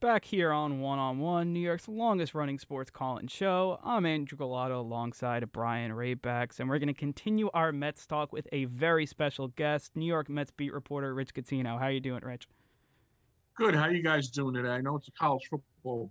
back here on One on One, New York's longest running sports call and show. I'm Andrew Galato alongside Brian Raybacks, and we're going to continue our Mets talk with a very special guest, New York Mets beat reporter Rich Catino. How you doing, Rich? Good. How you guys doing today? I know it's a college football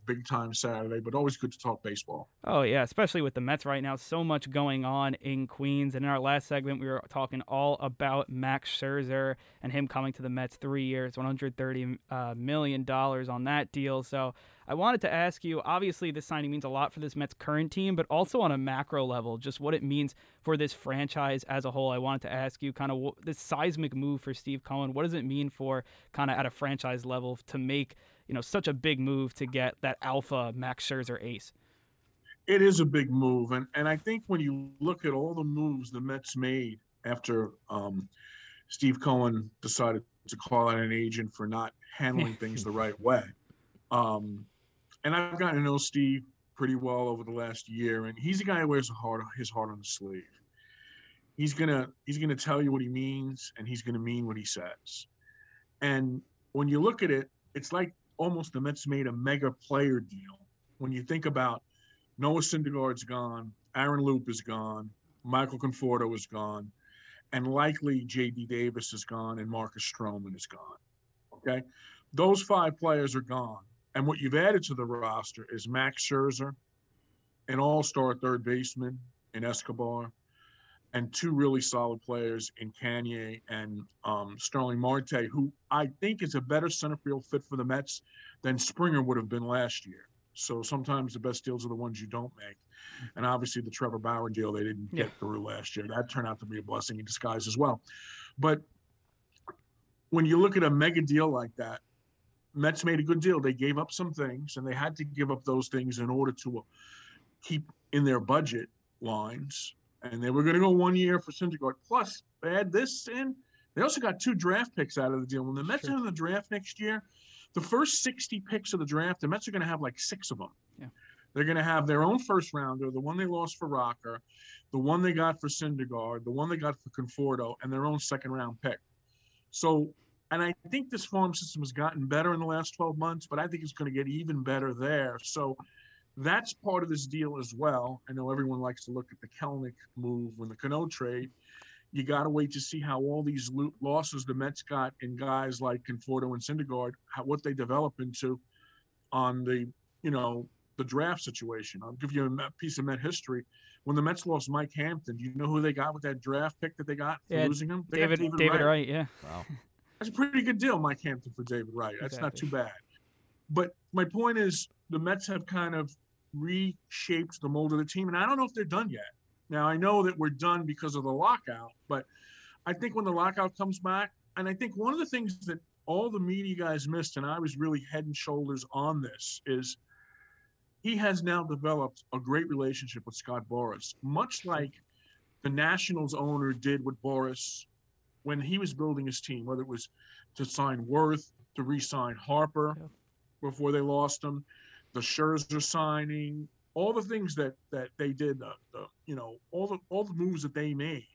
big time Saturday, but always good to talk baseball. Oh yeah, especially with the Mets right now. So much going on in Queens. And in our last segment, we were talking all about Max Scherzer and him coming to the Mets. Three years, 130 uh, million on that deal. So I wanted to ask you. Obviously, this signing means a lot for this Mets current team, but also on a macro level, just what it means for this franchise as a whole. I wanted to ask you kind of this seismic move for Steve Cohen. What does it mean for kind of at a franchise level to make you know such a big move to get that alpha Max Scherzer ace? It is a big move, and and I think when you look at all the moves the Mets made after um, Steve Cohen decided to call out an agent for not handling things the right way. Um, and I've gotten to know Steve pretty well over the last year, and he's a guy who wears heart, his heart on his sleeve. He's gonna he's gonna tell you what he means, and he's gonna mean what he says. And when you look at it, it's like almost the Mets made a mega player deal. When you think about Noah Syndergaard's gone, Aaron Loup is gone, Michael Conforto is gone, and likely J.D. Davis is gone, and Marcus Stroman is gone. Okay, those five players are gone. And what you've added to the roster is Max Scherzer, an all-star third baseman in Escobar, and two really solid players in Canha and um, Starling Marte, who I think is a better center field fit for the Mets than Springer would have been last year. So sometimes the best deals are the ones you don't make. And obviously the Trevor Bauer deal they didn't get through last year. That turned out to be a blessing in disguise as well. But when you look at a mega deal like that, Mets made a good deal. They gave up some things, and they had to give up those things in order to keep in their budget lines. And they were going to go one year for Syndergaard. Plus, they had this in. They also got two draft picks out of the deal. When the Mets sure. are in the draft next year, the first 60 picks of the draft, the Mets are going to have like six of them. Yeah. They're going to have their own first rounder, the one they lost for Rocker, the one they got for Syndergaard, the one they got for Conforto, and their own second round pick. So and I think this farm system has gotten better in the last 12 months, but I think it's going to get even better there. So that's part of this deal as well. I know everyone likes to look at the Kelenic move when the Cano trade. You got to wait to see how all these losses the Mets got in guys like Conforto and Syndergaard, how, what they develop into on the, you know, the draft situation. I'll give you a piece of Met history. When the Mets lost Mike Hampton, do you know who they got with that draft pick that they got for yeah, losing him? They David, David, David Wright. Wright. Yeah. Wow. That's a pretty good deal, Mike Hampton for David Wright. That's exactly. not too bad. But my point is, the Mets have kind of reshaped the mold of the team, and I don't know if they're done yet. Now I know that we're done because of the lockout, but I think when the lockout comes back, and I think one of the things that all the media guys missed, and I was really head and shoulders on this, is he has now developed a great relationship with Scott Boras, much like the Nationals owner did with Boras when he was building his team, whether it was to sign Werth, to re-sign Harper yeah. before they lost him, the Scherzer signing, all the things that that they did, uh, the, you know, all the all the moves that they made,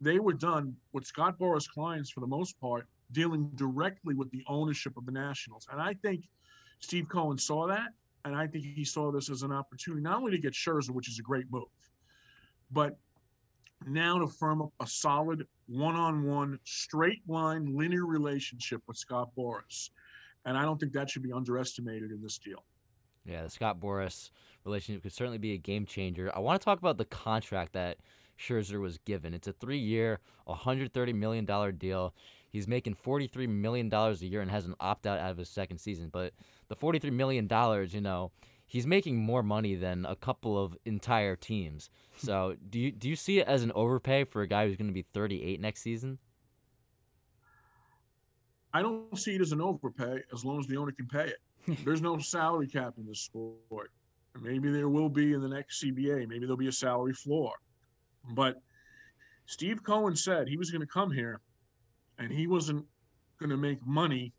they were done with Scott Boras clients for the most part, dealing directly with the ownership of the Nationals. And I think Steve Cohen saw that, and I think he saw this as an opportunity not only to get Scherzer, which is a great move, but now to firm up a solid one-on-one, straight line, linear relationship with Scott Boras. And I don't think that should be underestimated in this deal. Yeah, the Scott Boras relationship could certainly be a game changer. I want to talk about the contract that Scherzer was given. It's a three-year, $130 million deal. He's making $43 million a year and has an opt-out out of his second season. But the $43 million, you know, he's making more money than a couple of entire teams. So do you do you see it as an overpay for a guy who's going to be 38 next season? I don't see it as an overpay as long as the owner can pay it. There's no salary cap in this sport. Maybe there will be in the next CBA. Maybe there'll be a salary floor. But Steve Cohen said he was going to come here and he wasn't going to make money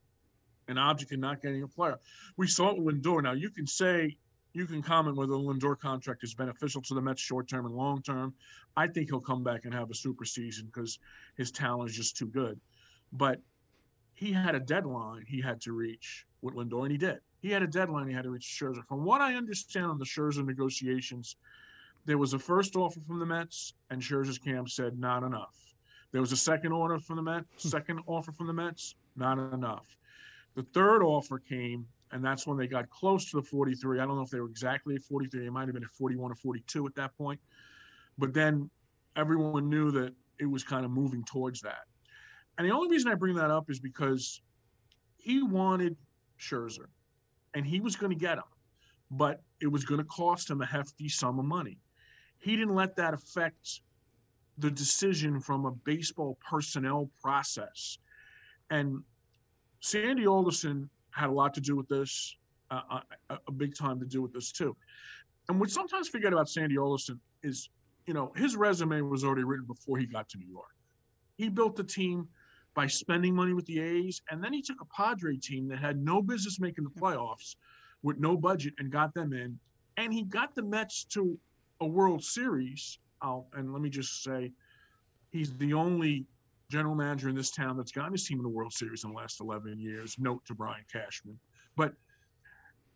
an object in not getting a player. We saw it with Lindor. Now you can say you can comment whether the Lindor contract is beneficial to the Mets short term and long term. I think he'll come back and have a super season because his talent is just too good. But he had a deadline he had to reach with Lindor, and he did. He had a deadline he had to reach Scherzer. From what I understand on the Scherzer negotiations, there was a first offer from the Mets, and Scherzer's camp said not enough. There was a second order from the Mets, Hmm. second offer from the Mets, not enough. The third offer came, and that's when they got close to the 43. I don't know if they were exactly at 43. It might have been at 41 or 42 at that point. But then everyone knew that it was kind of moving towards that. And the only reason I bring that up is because he wanted Scherzer, and he was going to get him, but it was going to cost him a hefty sum of money. He didn't let that affect the decision from a baseball personnel process. And Sandy Alderson had a lot to do with this, uh, a, a big time to do with this too. And what sometimes forget about Sandy Alderson is, you know, his resume was already written before he got to New York. He built the team by spending money with the A's, and then he took a Padre team that had no business making the playoffs with no budget and got them in. And he got the Mets to a World Series. Oh, and let me just say, he's the only general manager in this town that's gotten his team in the World Series in the last 11 years. Note to Brian Cashman. But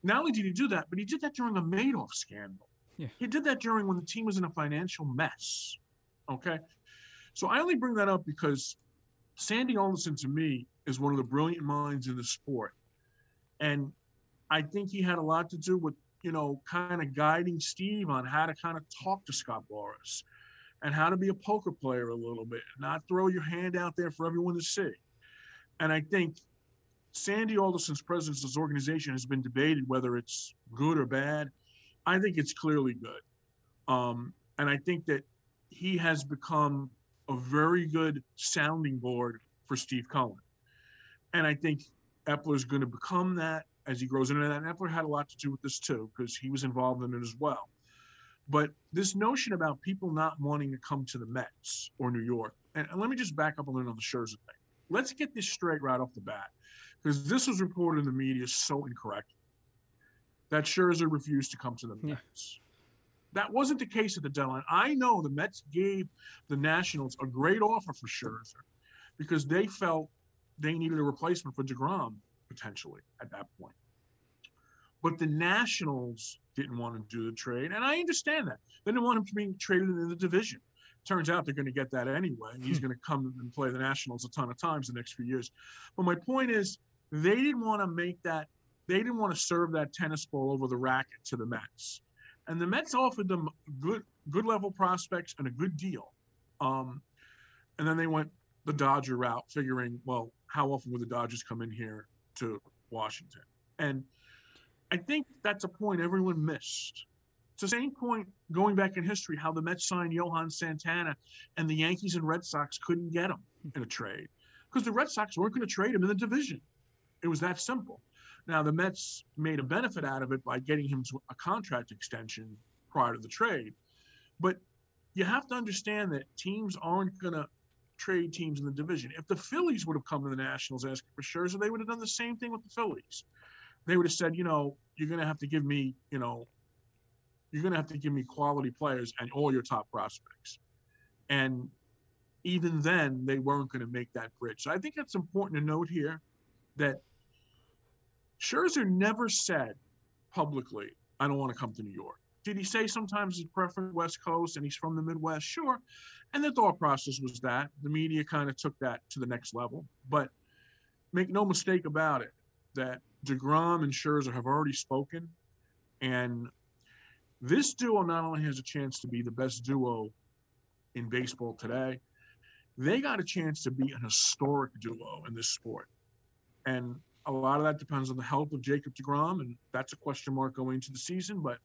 not only did he do that, but he did that during a Madoff scandal. Yeah. He did that during when the team was in a financial mess. Okay. So I only bring that up because Sandy Alderson to me is one of the brilliant minds in the sport. And I think he had a lot to do with, you know, kind of guiding Steve on how to kind of talk to Scott Boras and how to be a poker player a little bit, not throw your hand out there for everyone to see. And I think Sandy Alderson's presence this organization has been debated whether it's good or bad. I think it's clearly good. Um, and I think that he has become a very good sounding board for Steve Cohen. And I think Epler is going to become that as he grows into that. And Epler had a lot to do with this too, because he was involved in it as well. But this notion about people not wanting to come to the Mets or New York, and, and let me just back up a little on the Scherzer thing. Let's get this straight right off the bat, because this was reported in the media so incorrectly that Scherzer refused to come to the Yeah. That wasn't the case at the deadline. I know the Mets gave the Nationals a great offer for Scherzer because they felt they needed a replacement for DeGrom potentially at that point. But the Nationals didn't want to do the trade, and I understand that. They didn't want him to be traded in the division. Turns out they're going to get that anyway. Hmm. He's going to come and play the Nationals a ton of times the next few years. But my point is, they didn't want to make that. They didn't want to serve that tennis ball over the racket to the Mets, and the Mets offered them good, good level prospects and a good deal. Um, and then they went the Dodger route, figuring, well, how often would the Dodgers come in here to Washington? And I think that's a point everyone missed. It's the same point going back in history how the Mets signed Johan Santana and the Yankees and Red Sox couldn't get him in a trade because the Red Sox weren't going to trade him in the division. It was that simple. Now, the Mets made a benefit out of it by getting him a contract extension prior to the trade. But you have to understand that teams aren't going to trade teams in the division. If the Phillies would have come to the Nationals asking for Scherzer, they would have done the same thing with the Phillies. They would have said, you know, you're going to have to give me, you know, you're going to have to give me quality players and all your top prospects. And even then, they weren't going to make that bridge. So I think it's important to note here that Scherzer never said publicly, I don't want to come to New York. Did he say sometimes his preference West Coast and he's from the Midwest? Sure. And the thought process was that the media kind of took that to the next level. But make no mistake about it, that DeGrom and Scherzer have already spoken. And this duo not only has a chance to be the best duo in baseball today, they got a chance to be an historic duo in this sport. And a lot of that depends on the health of Jacob DeGrom, and that's a question mark going into the season. But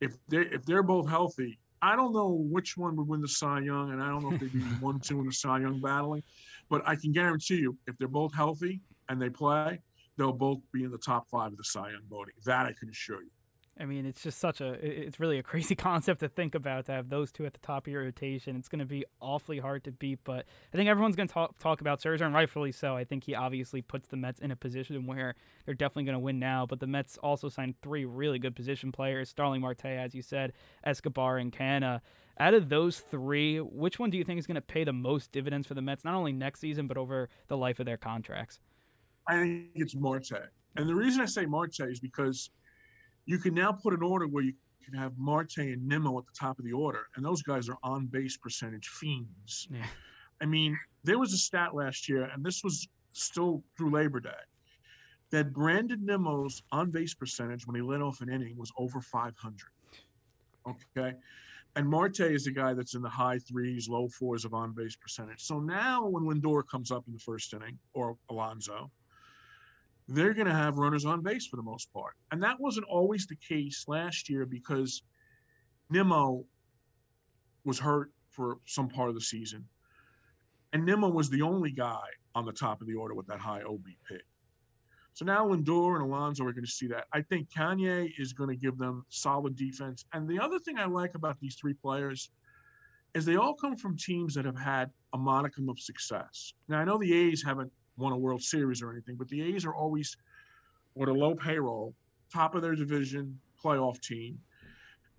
if they if they're both healthy, I don't know which one would win the Cy Young, and I don't know if they'd be one two in the Cy Young battling. But I can guarantee you, if they're both healthy and they play, they'll both be in the top five of the Cy Young voting. That I can assure you. I mean, it's just such a, it's really a crazy concept to think about to have those two at the top of your rotation. It's going to be awfully hard to beat, but I think everyone's going to talk, talk about Scherzer, and rightfully so. I think he obviously puts the Mets in a position where they're definitely going to win now, but the Mets also signed three really good position players Starling Marte, as you said, Escobar, and Canha. Out of those three, which one do you think is going to pay the most dividends for the Mets, not only next season, but over the life of their contracts? I think it's Marte. And the reason I say Marte is because you can now put an order where you can have Marte and Nimmo at the top of the order, and those guys are on base percentage fiends. Yeah. I mean, there was a stat last year, and this was still through Labor Day, that Brandon Nimmo's on base percentage when he led off an inning was over 500. Okay. And Marte is a guy that's in the high threes, low fours of on base percentage. So now when Lindor comes up in the first inning or Alonso, they're going to have runners on base for the most part. And that wasn't always the case last year because Nimmo was hurt for some part of the season. And Nimmo was the only guy on the top of the order with that high OBP. So now Lindor and Alonso are going to see that. I think Canha is going to give them solid defense. And the other thing I like about these three players is they all come from teams that have had a modicum of success. Now I know the A's haven't won a World Series or anything, but the A's are always with a low payroll, top of their division, playoff team.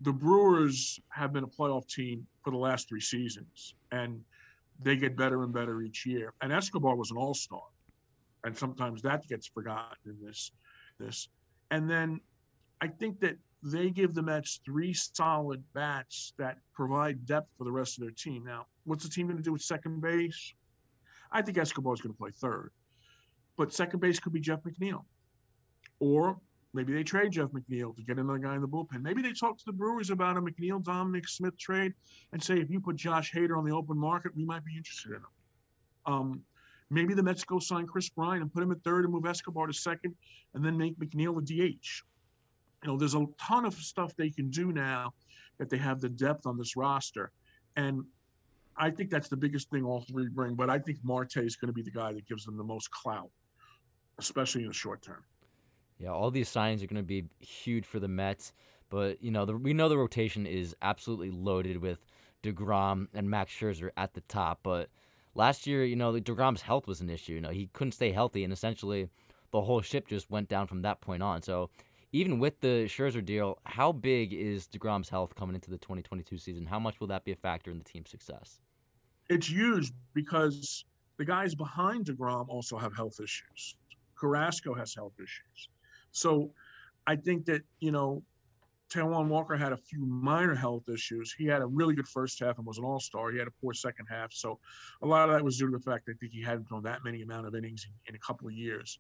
The Brewers have been a playoff team for the last three seasons, and they get better and better each year. And Escobar was an all-star, and sometimes that gets forgotten in this. This, and then I think that they give the Mets three solid bats that provide depth for the rest of their team. Now, what's the team going to do with second base? I think Escobar is going to play third. But second base could be Jeff McNeil. Or maybe they trade Jeff McNeil to get another guy in the bullpen. Maybe they talk to the Brewers about a McNeil Dominic Smith trade and say, if you put Josh Hader on the open market, we might be interested in him. Um, maybe the Mets go sign Kris Bryant and put him at third and move Escobar to second and then make McNeil a DH. You know, there's a ton of stuff they can do now that they have the depth on this roster. And I think that's the biggest thing all three bring. But I think Marte is going to be the guy that gives them the most clout, especially in the short term. Yeah, all these signings are going to be huge for the Mets. But you know, the, we know the rotation is absolutely loaded with Degrom and Max Scherzer at the top. But last year, you know, Degrom's health was an issue. You know, he couldn't stay healthy, and essentially, the whole ship just went down from that point on. So. Even with the Scherzer deal, how big is DeGrom's health coming into the 2022 season? How much will that be a factor in the team's success? it's huge because the guys behind DeGrom also have health issues. Carrasco has health issues. So I think that, you know, Taijuan Walker had a few minor health issues. He had a really good first half and was an all-star. He had a poor second half. So a lot of that was due to the fact that I think he hadn't thrown that many amount of innings in, in a couple of years.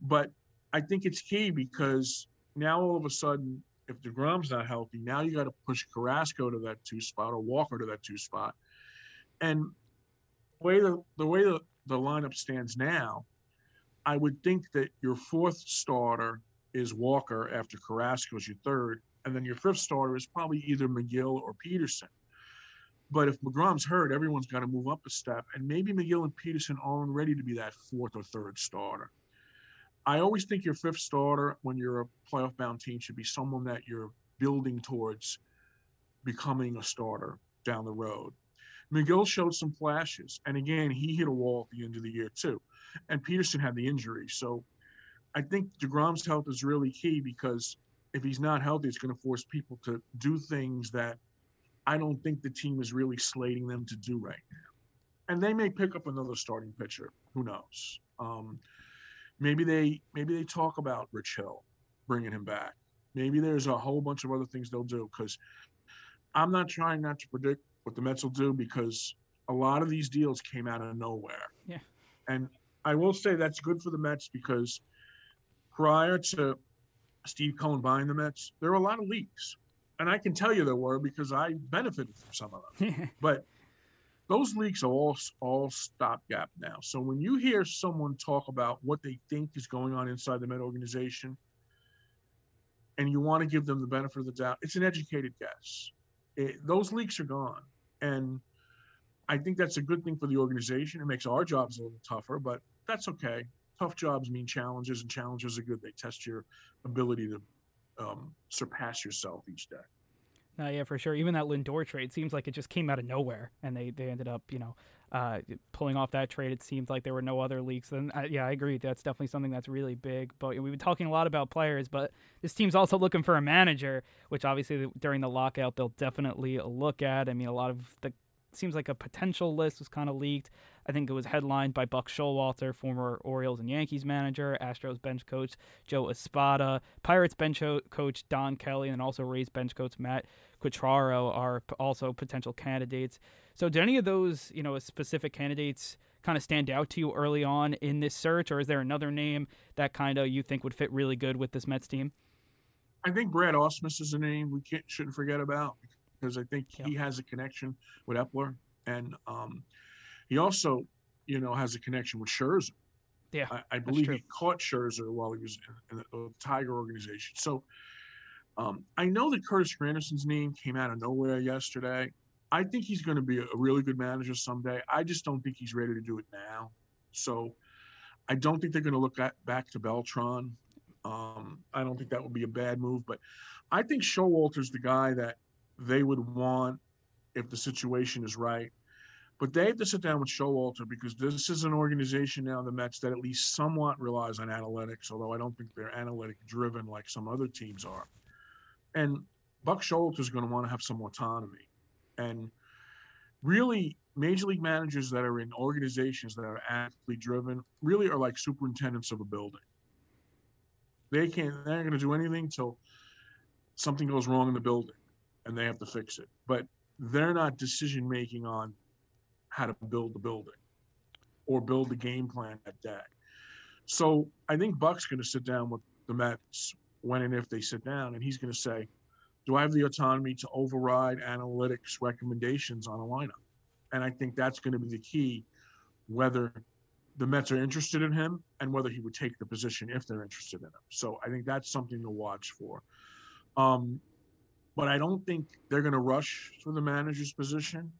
But I think it's key because now all of a sudden, if DeGrom's not healthy, now you got to push Carrasco to that two spot or Walker to that two spot. And the way the, the way the, the lineup stands now, I would think that your fourth starter is Walker after Carrasco is your third, and then your fifth starter is probably either McGill or Peterson. But if McGrom's hurt, everyone's got to move up a step, and maybe McGill and Peterson aren't ready to be that fourth or third starter. I always think your fifth starter, when you're a playoff bound team, should be someone that you're building towards becoming a starter down the road. McGill showed some flashes, and again, he hit a wall at the end of the year too. And Peterson had the injury, so I think Degrom's health is really key because if he's not healthy, it's going to force people to do things that I don't think the team is really slating them to do right now. And they may pick up another starting pitcher. Who knows? Um, maybe they maybe they talk about Rich Hill bringing him back. Maybe there's a whole bunch of other things they'll do because I'm not trying not to predict what the Mets will do because a lot of these deals came out of nowhere. Yeah. And I will say that's good for the Mets because prior to Steve Cohen buying the Mets, there were a lot of leaks. And I can tell you there were because I benefited from some of them. but those leaks are all all stopgap now. So when you hear someone talk about what they think is going on inside the Met organization, and you want to give them the benefit of the doubt, it's an educated guess. It, those leaks are gone. And I think that's a good thing for the organization. It makes our jobs a little tougher, but that's okay. Tough jobs mean challenges, and challenges are good. They test your ability to um, surpass yourself each day. Uh, yeah, for sure. Even that Lindor trade seems like it just came out of nowhere, and they, they ended up, you know, uh, pulling off that trade. It seems like there were no other leaks. Then, uh, yeah, I agree. That's definitely something that's really big. But we've been talking a lot about players, but this team's also looking for a manager, which obviously during the lockout they'll definitely look at. I mean, a lot of the seems like a potential list was kind of leaked. I think it was headlined by Buck Showalter, former Orioles and Yankees manager, Astros bench coach Joe Espada, Pirates bench coach Don Kelly, and also Rays bench coach Matt Quatraro are also potential candidates. So, do any of those, you know, specific candidates kind of stand out to you early on in this search, or is there another name that kind of you think would fit really good with this Mets team? I think Brad Ausmus is a name we can't, shouldn't forget about because I think he has a connection with Epler, and um, he also, you know, has a connection with Scherzer. Yeah, I, I believe he caught Scherzer while he was in the, the Tiger organization. So um, I know that Curtis Granderson's name came out of nowhere yesterday. I think he's going to be a really good manager someday. I just don't think he's ready to do it now. So I don't think they're going to look at, back to Beltran. Um, I don't think that would be a bad move, but I think Showalter's the guy that they would want if the situation is right. But they have to sit down with Showalter because this is an organization now, the Mets, that at least somewhat relies on analytics, although I don't think they're analytic driven like some other teams are. And Buck Showalter is going to want to have some autonomy. And really, major league managers that are in organizations that are actively driven really are like superintendents of a building. They can't, they're not going to do anything until something goes wrong in the building and they have to fix it. But they're not decision making on how to build the building or build the game plan at that. So I think Buck's going to sit down with the Mets when and if they sit down, and he's going to say, "Do I have the autonomy to override analytics recommendations on a lineup?" And I think that's going to be the key, whether the Mets are interested in him and whether he would take the position if they're interested in him. So I think that's something to watch for. Um, but I don't think they're going to rush for the manager's position.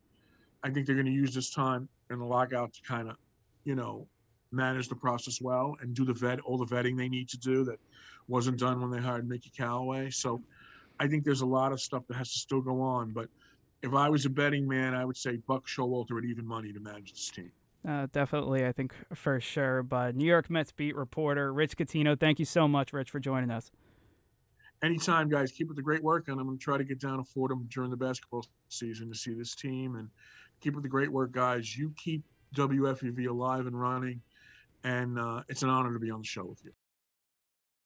I think they're going to use this time in the lockout to kind of, you know, manage the process well and do the vet all the vetting they need to do that wasn't done when they hired Mickey Callaway. So I think there's a lot of stuff that has to still go on. But if I was a betting man, I would say Buck Showalter at even money to manage this team. Uh, definitely, I think for sure. But New York Mets beat reporter Rich Catino, thank you so much, Rich, for joining us anytime, guys, keep up the great work. And I'm going to try to get down to Fordham during the basketball season to see this team and keep up the great work, guys. You keep WFUV alive and running. And uh, it's an honor to be on the show with you.